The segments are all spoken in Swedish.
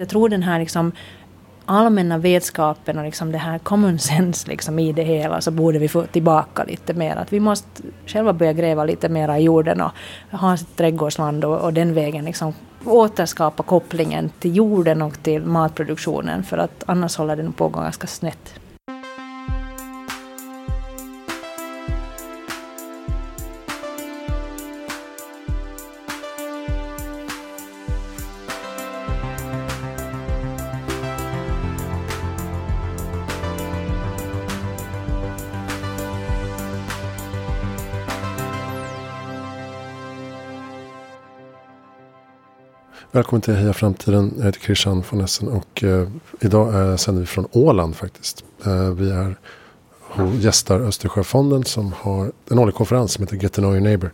Jag tror den här liksom allmänna vetskapen och liksom det här common sense liksom i det hela så borde vi få tillbaka lite mer. Att vi måste själva börja gräva lite mer i jorden och ha sitt trädgårdsland och, och den vägen liksom återskapa kopplingen till jorden och till matproduktionen för att annars håller den på ganska snett. Välkommen till Heja Framtiden. Jag heter Christian von Essen och eh, idag eh, sänder vi från Åland faktiskt. Eh, vi är och gästar Östersjöfonden som har en årlig konferens som heter Get to know your neighbor.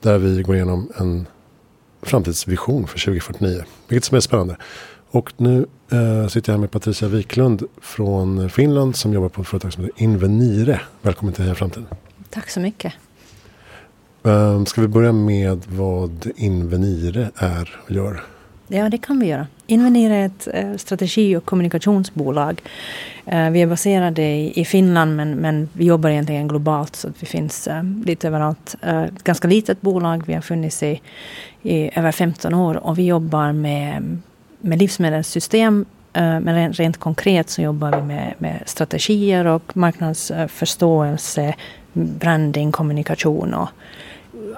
Där vi går igenom en framtidsvision för 2049. Vilket som är spännande. Och nu eh, sitter jag här med Patricia Wiklund från Finland som jobbar på ett företag som heter Invenire. Välkommen till Heja Framtiden. Tack så mycket. Um, ska vi börja med vad Invenire är och gör? Ja, det kan vi göra. Invenire är ett eh, strategi och kommunikationsbolag. Eh, vi är baserade i, Finland men, men vi jobbar egentligen globalt så att vi finns eh, lite överallt. Ett ganska litet bolag. Vi har funnits i, i över 15 år och vi jobbar med, med livsmedelssystem men rent, rent konkret så jobbar vi med, med strategier och marknadsförståelse, branding, kommunikation och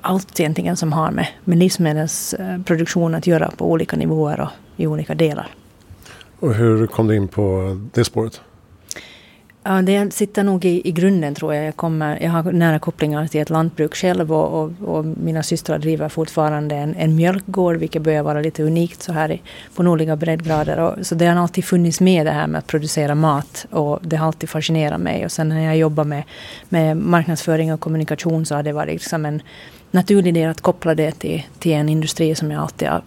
allt egentligen som har med, med livsmedelsproduktion att göra på olika nivåer och i olika delar. Och hur kom du in på det spåret? Ja, det sitter nog i, i grunden tror jag. Jag, kommer, jag har nära kopplingar till ett lantbruk själv och, och, och mina systrar driver fortfarande en, en mjölkgård vilket börjar vara lite unikt så här i, på nordliga breddgrader. Och, så det har alltid funnits med det här med att producera mat och det har alltid fascinerat mig. Och sen när jag jobbar med, med marknadsföring och kommunikation så har det varit liksom en naturlig del att koppla det till, till en industri som jag alltid har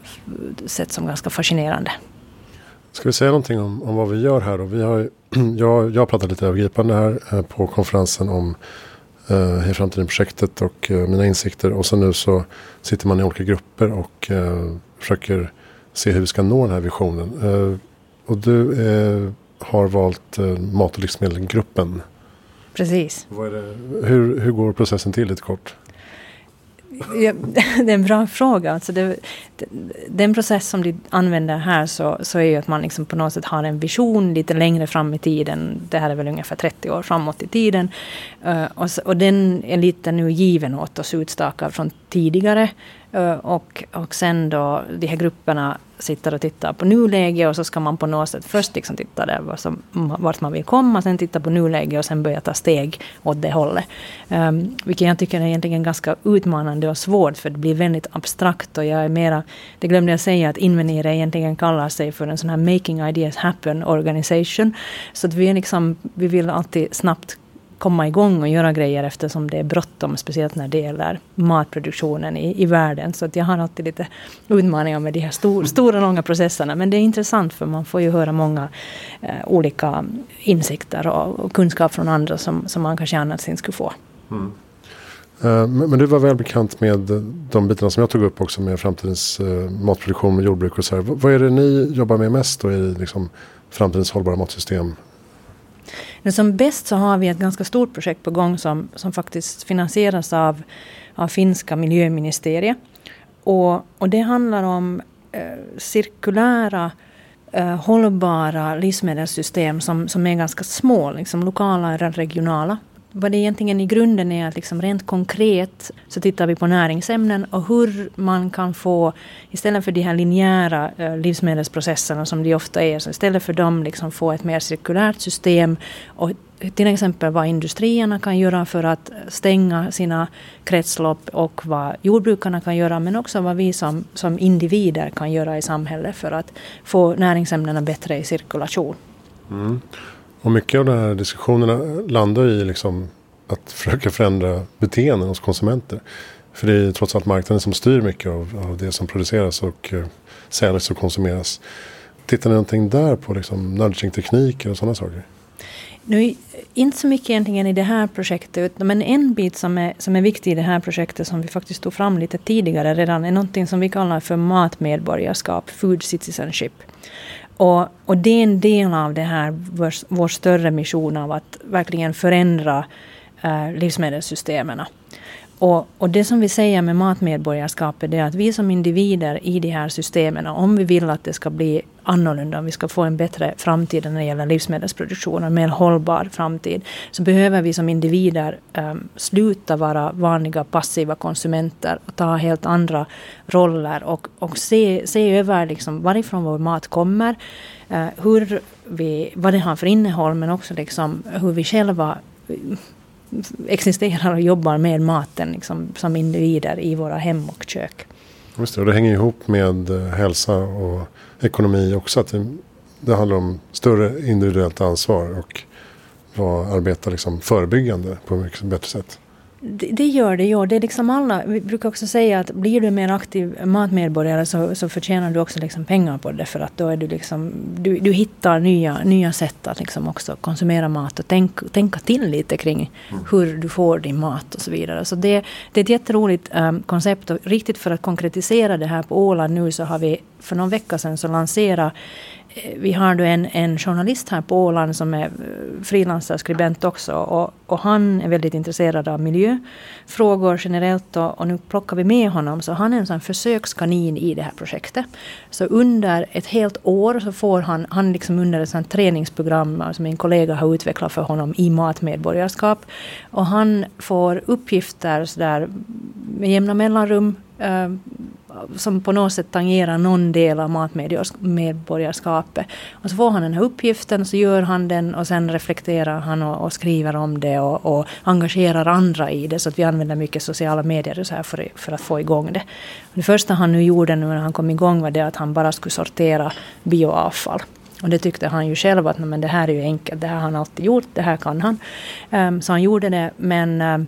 sett som ganska fascinerande. Ska vi säga någonting om, om vad vi gör här då? Vi har, jag, jag har pratat lite övergripande här eh, på konferensen om eh, i framtiden-projektet och eh, mina insikter. Och så nu så sitter man i olika grupper och eh, försöker se hur vi ska nå den här visionen. Eh, och du eh, har valt eh, mat och livsmedelgruppen. Precis. hur, hur går processen till lite kort? Ja, det är en bra fråga. Alltså det, den process som de använder här så, så är ju att man liksom på något sätt har en vision lite längre fram i tiden. Det här är väl ungefär 30 år framåt i tiden. Uh, och, och den är lite nu given åt oss utstakad från tidigare. Uh, och, och sen då de här grupperna sitter och tittar på nuläget och så ska man på något sätt först liksom titta där var som, vart man vill komma, sen titta på nuläget och sen börja ta steg åt det hållet. Um, vilket jag tycker är egentligen ganska utmanande och svårt för det blir väldigt abstrakt och jag är mera, det glömde jag säga att Invenire egentligen kallar sig för en sån här Making Ideas Happen Organization. Så att vi, är liksom, vi vill alltid snabbt komma igång och göra grejer eftersom det är bråttom, speciellt när det gäller matproduktionen i, i världen. Så att jag har alltid lite utmaningar med de här stor, stora, långa processerna. Men det är intressant för man får ju höra många eh, olika insikter och, och, kunskap från andra som, som man kanske annars inte skulle få. Mm. Uh, men du var väl bekant med de bitarna som jag tog upp också med framtidens uh, matproduktion med jordbruk och så här. Vad är det ni jobbar med mest då i liksom, framtidens hållbara matsystem? Men som bäst så har vi ett ganska stort projekt på gång som, som faktiskt finansieras av, av finska miljöministeriet. Och, och det handlar om eh, cirkulära eh, hållbara livsmedelssystem som, som är ganska små, liksom lokala eller regionala vad det egentligen i grunden är att liksom rent konkret så tittar vi på näringsämnen och hur man kan få, istället för de här linjära eh, livsmedelsprocesserna som de ofta är, så istället för dem liksom få ett mer cirkulärt system och till exempel vad industrierna kan göra för att stänga sina kretslopp och vad jordbrukarna kan göra men också vad vi som, som individer kan göra i samhället för att få näringsämnena bättre i cirkulation. Mm. Och mycket av de här diskussionerna landar i liksom att försöka förändra beteenden hos konsumenter. För det är trots allt marknaden som styr mycket av, av det som produceras och eh, uh, säljs och konsumeras. Tittar ni någonting där på liksom nudging-tekniker och sådana saker? Nu, inte så mycket egentligen i det här projektet, men en bit som är, som är viktig i det här projektet som vi faktiskt tog fram lite tidigare redan är någonting som vi kallar för matmedborgarskap, food citizenship. Och, och det är en del av det här, vår, vår större mission av att verkligen förändra eh, livsmedelssystemen. Och, och, det som vi säger med matmedborgarskapet är att vi som individer i de här systemen, om vi vill att det ska bli annorlunda, om vi ska få en bättre framtid när det gäller livsmedelsproduktion, en mer hållbar framtid, så behöver vi som individer um, sluta vara vanliga passiva konsumenter och ta helt andra roller och, och se, se över liksom varifrån vår mat kommer, uh, hur vi, vad det har för innehåll, men också liksom hur vi själva eh, existerar och jobbar med maten liksom, som individer i våra hem och kök. Just det, och det hänger ihop med eh, hälsa och ekonomi också. Att det, det handlar om större individuellt ansvar och arbeta liksom förebyggande på ett mycket bättre sätt. Det, det, gör det, ja. Det är liksom alla, vi brukar också säga att blir du en mer aktiv matmedborgare så, så förtjänar du också liksom pengar på det. För att då är du liksom, du, du hittar nya, nya sätt att liksom också konsumera mat och tänk, tänka till lite kring mm. hur du får din mat och så vidare. Så det, det är ett jätteroligt um, koncept och riktigt för att konkretisera det här på Åland nu så har vi för någon vecka sedan så lanserat Eh, vi har då en, en journalist här på Åland som är eh, frilansarskribent också. Och, och, han är väldigt intresserad av miljöfrågor generellt. Och, och, nu plockar vi med honom. Så han är en sån försökskanin i det här projektet. Så under ett helt år så får han, han liksom under ett sånt träningsprogram som min kollega har utvecklat för honom i matmedborgarskap. Och han får uppgifter sådär med jämna mellanrum. Ehm, som på något sätt tangerar någon del av matmedborgarskapet. Och så får han den här uppgiften, så gör han den och sen reflekterar han och, och skriver om det och, och, engagerar andra i det. Så att vi använder mycket sociala medier så här för, för att få igång det. Det första han nu gjorde nu när han kom igång var det att han bara skulle sortera bioavfall. Och det tyckte han ju själv att men det här är ju enkelt, det här har han alltid gjort, det här kan han. Um, så han gjorde det, men um,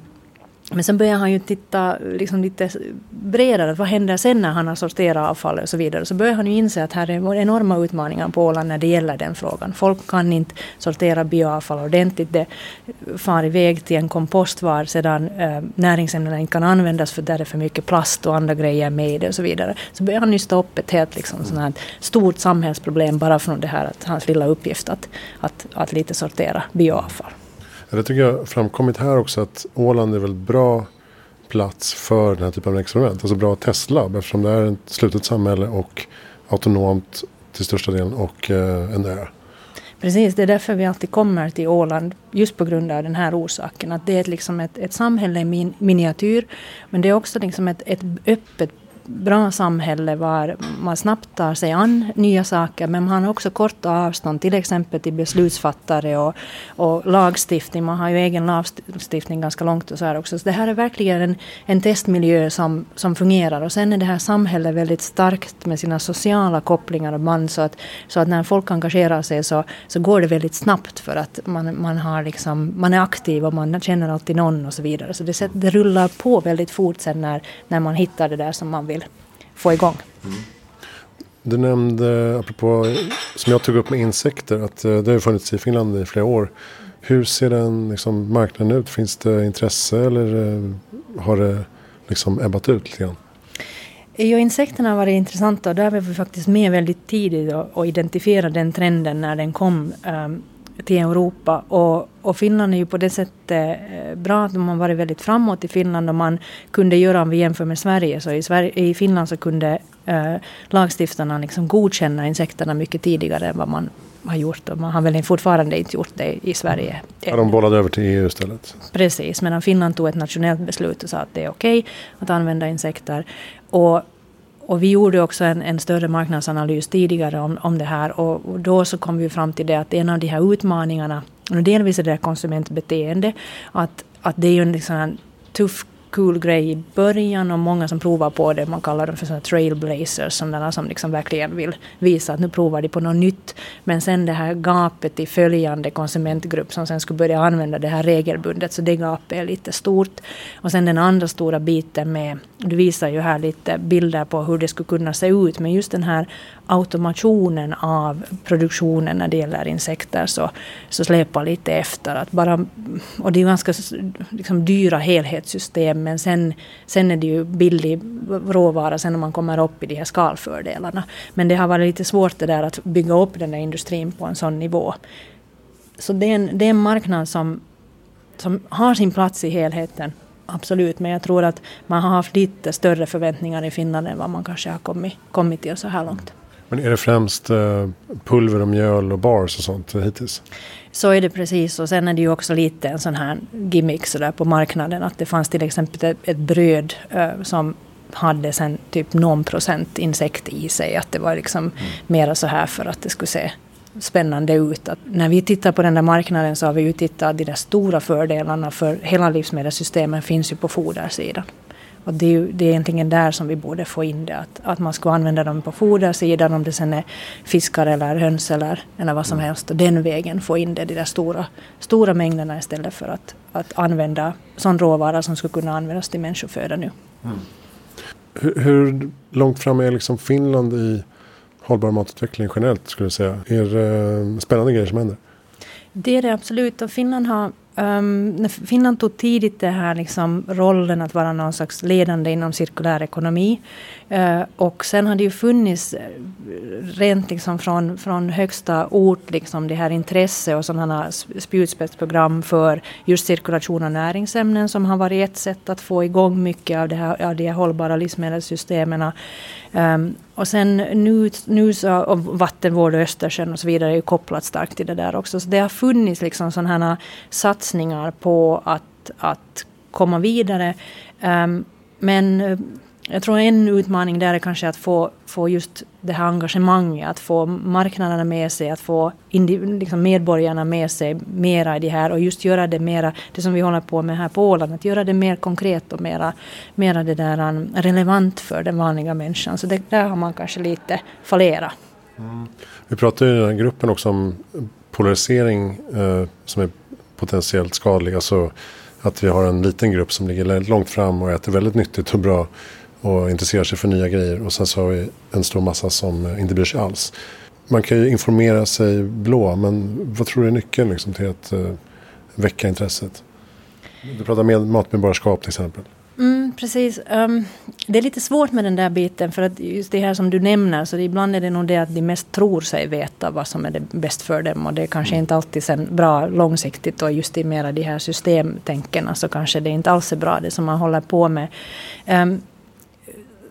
men sen börjar han ju titta liksom lite bredare. Vad händer sen när han har sorterat avfallet och så vidare. Så börjar han ju inse att här är enorma utmaningar på Åland när det gäller den frågan. Folk kan inte sortera bioavfall ordentligt. Det far iväg till en kompost var sedan eh, näringsämnena inte kan användas för där är för mycket plast och andra grejer med i det och så vidare. Så börjar han nysta upp ett helt liksom, sånt här stort samhällsproblem bara från det här att hans lilla uppgift att, att, att lite sortera bioavfall. Det tycker jag framkommit här också att Åland är väl bra plats för den här typen av experiment. Alltså bra testlab eftersom det är ett slutet samhälle och autonomt till största delen och eh, en ö. Precis, det är därför vi alltid kommer till Åland, just på grund av den här orsaken. Att det är liksom ett, ett samhälle i min, miniatyr, men det är också liksom ett, ett öppet bra samhälle var man snabbt tar sig an nya saker men man har också korta avstånd till exempel till beslutsfattare och, och lagstiftning. Man har ju egen lagstiftning ganska långt och så här också. Så det här är verkligen en, en testmiljö som, som fungerar och sen är det här samhället väldigt starkt med sina sociala kopplingar och band så att, så att när folk engagerar sig så, så går det väldigt snabbt för att man, man, har liksom, man är aktiv och man känner alltid någon och så vidare. Så det, det rullar på väldigt fort sen när, när man hittar det där som man vill få igång. Mm. Du nämnde, apropå som jag tog upp med insekter, att eh, det har funnits i Finland i flera år. Hur ser den liksom, marknaden ut? Finns det intresse eller eh, har det liksom ebbat ut lite grann? Ja, insekterna har varit intressanta och där var vi faktiskt med väldigt tidigt och, och identifierade den trenden när den kom um, till Europa. Och, och Finland är ju på det sättet eh, bra att de har varit väldigt framåt i Finland och man kunde göra om vi jämför med Sverige. Så i, Sverige, i Finland så kunde äh, lagstiftarna liksom godkänna insekterna mycket tidigare än vad man har gjort. Och man har väl fortfarande inte gjort det i Sverige. Ja, de bollade över till EU istället. Precis, medan Finland tog ett nationellt beslut och sa att det är okej okay att använda insekter. Och och vi gjorde också en, en, större marknadsanalys tidigare om, om det här. Och, och, då så kom vi fram till det att en av de här utmaningarna, och delvis är det konsumentbeteende, att, att det är ju en liksom tuff cool grej i början och många som provar på det. Man kallar dem för sådana trailblazers, sådana som liksom verkligen vill visa att nu provar de på något nytt. Men sen det här gapet i följande konsumentgrupp som sen skulle börja använda det här regelbundet, så det gapet är lite stort. Och sen den andra stora biten med, du visar ju här lite bilder på hur det skulle kunna se ut, men just den här automationen av produktionen när det gäller insekter så, så släpar lite efter. Att bara, och det är ganska liksom, dyra helhetssystem men sen, sen är det ju billig råvara sen när man kommer upp i de här skalfördelarna. Men det har varit lite svårt det där att bygga upp den där industrin på en sån nivå. Så det är en, det är en marknad som, som har sin plats i helheten absolut. Men jag tror att man har haft lite större förväntningar i Finland än vad man kanske har kommit, kommit till så här långt. Men är det främst eh, pulver och mjöl och bars och sånt hittills? Så är det precis och sen är det ju också lite en sån här gimmick så där på marknaden att det fanns till exempel ett, bröd uh, som hade sen typ någon procent insekt i sig. Att det var liksom mm. mera så här för att det skulle se spännande ut. Att när vi tittar på den där marknaden så har vi ju tittat de där stora fördelarna för hela livsmedelssystemet finns ju på fodersidan. Och det är, det är egentligen där som vi borde få in det. Att, att man ska använda dem på fodersidan om det sen är fiskar eller höns eller, eller vad som mm. helst. Och den vägen få in det, de där stora, stora mängderna istället för att, att använda sån råvara som skulle kunna användas till människoföda nu. Mm. Hur, hur, långt fram är liksom Finland i hållbar matutveckling generellt skulle jag säga? Är det spännande grejer som händer? Det är det absolut. Och Finland har Um, Finland tog tidigt den här liksom, rollen att vara någon slags ledande inom cirkulär ekonomi. Uh, och sen har det ju funnits eh, rent liksom från, från högsta ort liksom det här intresse och sådana spjutspetsprogram för just cirkulation av näringsämnen som har varit ett sätt att få igång mycket av, det här, av de här hållbara livsmedelssystemen. Um, och sen nu, nu så, och vattenvård och Östersjön och så vidare är ju kopplat starkt till det där också. Så det har funnits liksom sådana här satsningar på att, att komma vidare. Um, men jag tror en utmaning där är kanske att få, få just det här engagemanget, att få marknaderna med sig, att få liksom medborgarna med sig mera i det här och just göra det mera, det som vi håller på med här på Åland, att göra det mer konkret och mera, mera det där um, relevant för den vanliga människan. Så det, där har man kanske lite fallerat. Mm. Vi pratar i den här gruppen också om polarisering eh, som är potentiellt skadlig. Alltså att vi har en liten grupp som ligger väldigt långt fram och äter väldigt nyttigt och bra och intresserar sig för nya grejer. Och sen så har vi en stor massa som inte bryr sig alls. Man kan ju informera sig blå, men vad tror du är nyckeln liksom, till att uh, väcka intresset? Du pratar med matmedborgarskap till exempel. Mm, precis. Um, det är lite svårt med den där biten för att just det här som du nämner så ibland är det nog det att de mest tror sig veta vad som är det bäst för dem och det är kanske mm. inte alltid sen bra långsiktigt och just i mera de här systemtänken så kanske det inte alls är bra det som man håller på med. Um,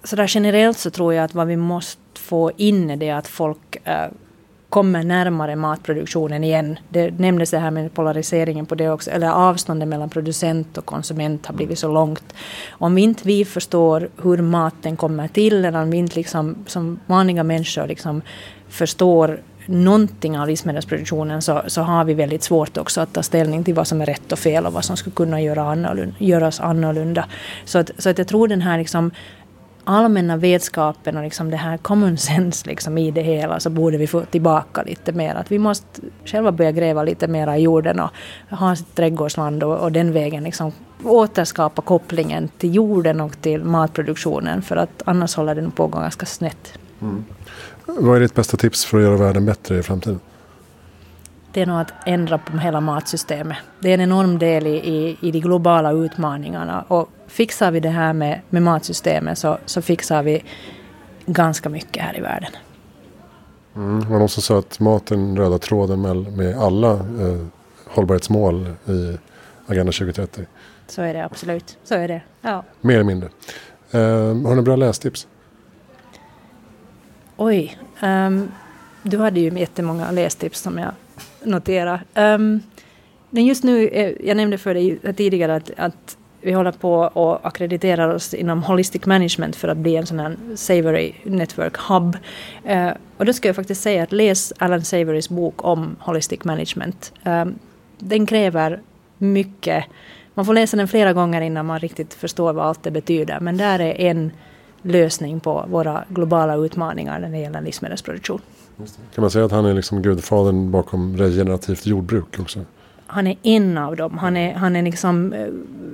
sådär generellt så tror jag att vad vi måste få in är det att folk äh, kommer närmare matproduktionen igen. Det nämndes det här med polariseringen på det också, eller avståndet mellan producent och konsument har blivit så långt. Om vi inte vi förstår hur maten kommer till, eller om vi inte liksom, som vanliga människor liksom förstår någonting av livsmedelsproduktionen så, så har vi väldigt svårt också att ta ställning till vad som är rätt och fel och vad som skulle kunna göra annorlunda, göras annorlunda. Så att, så att jag tror den här liksom allmänna vetskapen och liksom det här common sense liksom i det hela så borde vi få tillbaka lite mer. Att vi måste själva börja gräva lite mer i jorden och ha sitt trädgårdsland och, och den vägen liksom återskapa kopplingen till jorden och till matproduktionen för att annars håller den på ganska snett. Mm. Vad är ditt bästa tips för att göra världen bättre i framtiden? det är nog att ändra på hela matsystemet. Det är en enorm del i, i, i de globala utmaningarna. Och fixar vi det här med, med matsystemet så, så fixar vi ganska mycket här i världen. Mm, det var någon som sa att maten röda tråden med, med alla eh, hållbarhetsmål i Agenda 2030. Så är det absolut. Så är det. Ja. Mer eller mindre. Eh, har några bra lästips? Oj. Um, du hade ju jättemånga lästips som jag noterade. Um, men just nu, eh, jag nämnde för dig tidigare att, att vi håller på och akkrediterar oss inom Holistic Management för att bli en sån här Savory Network Hub. Eh, och då ska jag faktiskt säga att läs Alan Savorys bok om Holistic Management. Eh, den kräver mycket. Man får läsa den flera gånger innan man riktigt förstår vad allt det betyder. Men där är en lösning på våra globala utmaningar när det gäller livsmedelsproduktion. Kan man säga att han är liksom gudfadern bakom regenerativt jordbruk också? Han är en av dem. Han är, han är liksom, eh,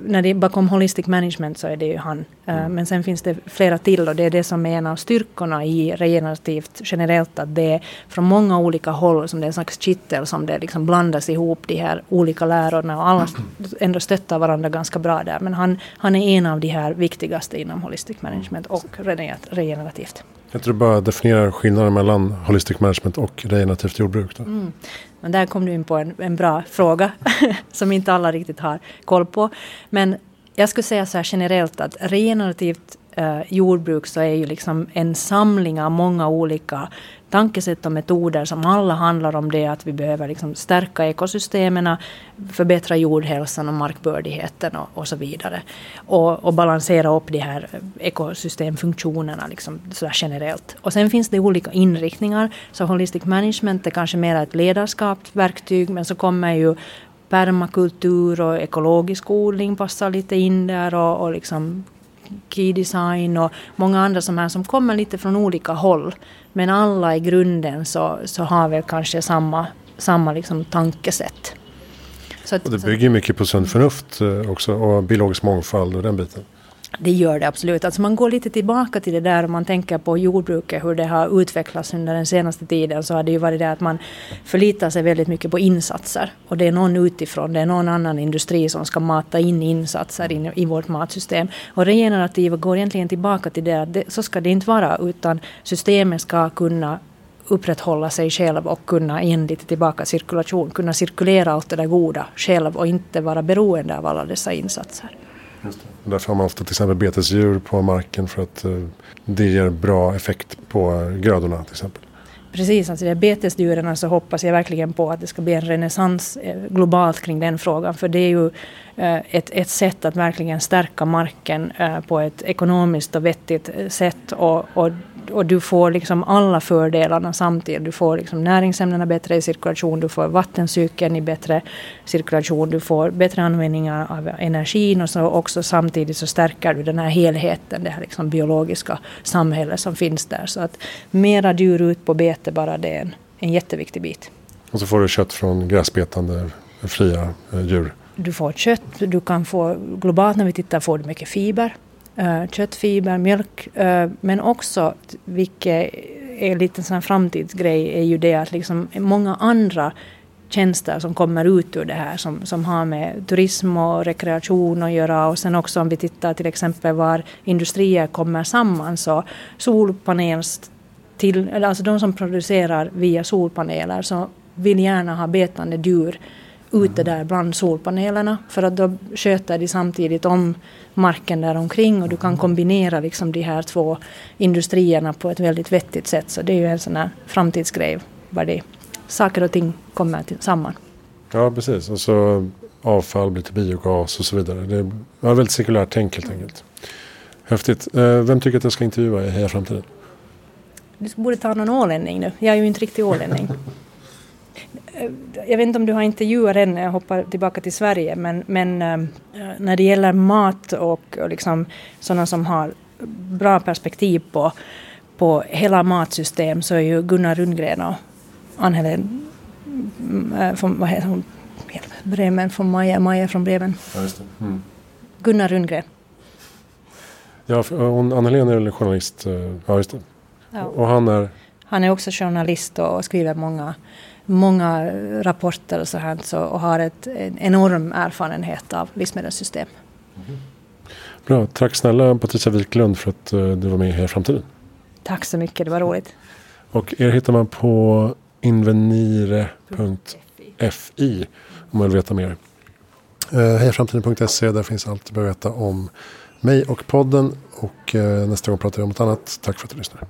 när det är bakom Holistic Management så är det ju han. Eh, mm. Men sen finns det flera till och det är det som är en av styrkorna i regenerativt generellt. Att det är från många olika håll som det är en slags kittel som det liksom blandas ihop de här olika lärorna och alla ändå stöttar varandra ganska bra där. Men han, han är en av de här viktigaste inom Holistic Management och regenerativt. Jag tror du bara definiera skillnaden mellan Holistic Management och regenerativt jordbruk. Mm. Men där kom du in på en, en bra fråga som inte alla riktigt har koll på. Men jag skulle säga så här generellt att regenerativt eh, jordbruk så är ju liksom en samling av många olika tankesätt och metoder som alla handlar om det att vi behöver liksom stärka ekosystemen, förbättra jordhälsan och markbördigheten och, och så vidare. Och, och, balansera upp de här ekosystemfunktionerna liksom så generellt. Och sen finns det olika inriktningar. Så Holistic Management är kanske mer ett ledarskapsverktyg men så kommer ju permakultur och ekologisk odling passar lite in där och, och liksom key design och många andra som, här, som kommer lite från olika håll. Men alla i grunden så, så har väl kanske samma, samma liksom tankesätt. Att, och det bygger mycket på sunt förnuft eh, också och biologisk mångfald och den biten. Det gör det absolut. Alltså man går lite tillbaka till det där om man tänker på jordbruket, hur det har utvecklats under den senaste tiden, så har det ju varit det att man förlitar sig väldigt mycket på insatser. Och det är någon utifrån, det är någon annan industri som ska mata in insatser in i vårt matsystem. Och regenerativa går egentligen tillbaka till det att det, så ska det inte vara, utan systemet ska kunna upprätthålla sig själv och kunna igen lite tillbaka cirkulation, kunna cirkulera allt det där goda själv och inte vara beroende av alla dessa insatser. Därför har man ofta till exempel betesdjur på marken för att eh, det ger bra effekt på grödorna till exempel. Precis, alltså betesdjuren så hoppas jag verkligen på att det ska bli en renässans eh, globalt kring den frågan. För det är ju eh, ett, ett sätt att verkligen stärka marken på ett ekonomiskt och vettigt sätt. Och, och och du får liksom alla fördelarna samtidigt. Du får liksom näringsämnena bättre i cirkulation, du får vattencykeln i bättre cirkulation, du får bättre användning av energin och så också samtidigt så stärker du den här helheten, det här liksom biologiska samhället som finns där. Så att mera djur ut på bete bara det är en, en jätteviktig bit. Och så får du kött från gräsbetande fria eh, djur. Du får kött, du kan få globalt när vi tittar får du mycket fiber Eh, köttfiber, mjölk, eh, men också, vilket är lite sån framtidsgrej, är ju det att liksom många andra tjänster som kommer ut ur det här som, som har med turism och rekreation att göra. Och sen också om vi tittar till exempel var industrier kommer samman så solpanels till, alltså de som producerar via solpaneler så vill gärna ha betande djur ute där bland solpanelerna för att då sköter de samtidigt om marken där omkring och du kan kombinera liksom de här två industrierna på ett väldigt vettigt sätt. Så det är ju en sån här framtidsgrej var det saker och ting kommer till, samman. Ja, precis. Och så avfall blir till biogas och så vidare. Det är väldigt cirkulärt tänk helt enkelt. Häftigt. Eh, vem tycker att jag ska intervjua i Heja Framtiden? Du borde ta någon ålänning nu. Jag är ju inte riktigt ålänning. jag vet inte om du har intervjuat än, jag hoppar tillbaka till Sverige, men, men äh, när det gäller mat och, och liksom sådana som har bra perspektiv på, på hela matsystem så är ju Gunnar Rundgren och Ann-Helén äh, från, vad heter hon? Bremen från Maja, Maja från Bremen. Ja, mm. Gunnar Rundgren. Ja, Ann-Helén är väl journalist, eh, ja just det. Ja. Och han är? Han är också journalist och skriver många många rapporter och så här så, och har ett, en enorm erfarenhet av livsmedelssystem. Mm. Bra, tack snälla Patricia Wiklund för att uh, du var med här i framtiden. Tack så mycket, det var roligt. Och er hittar man på invenire.fi om man vill veta mer. Uh, Hejaframtiden.se, där finns allt du behöver veta om mig och podden. Och uh, nästa gång pratar vi om något annat. Tack för att du lyssnar.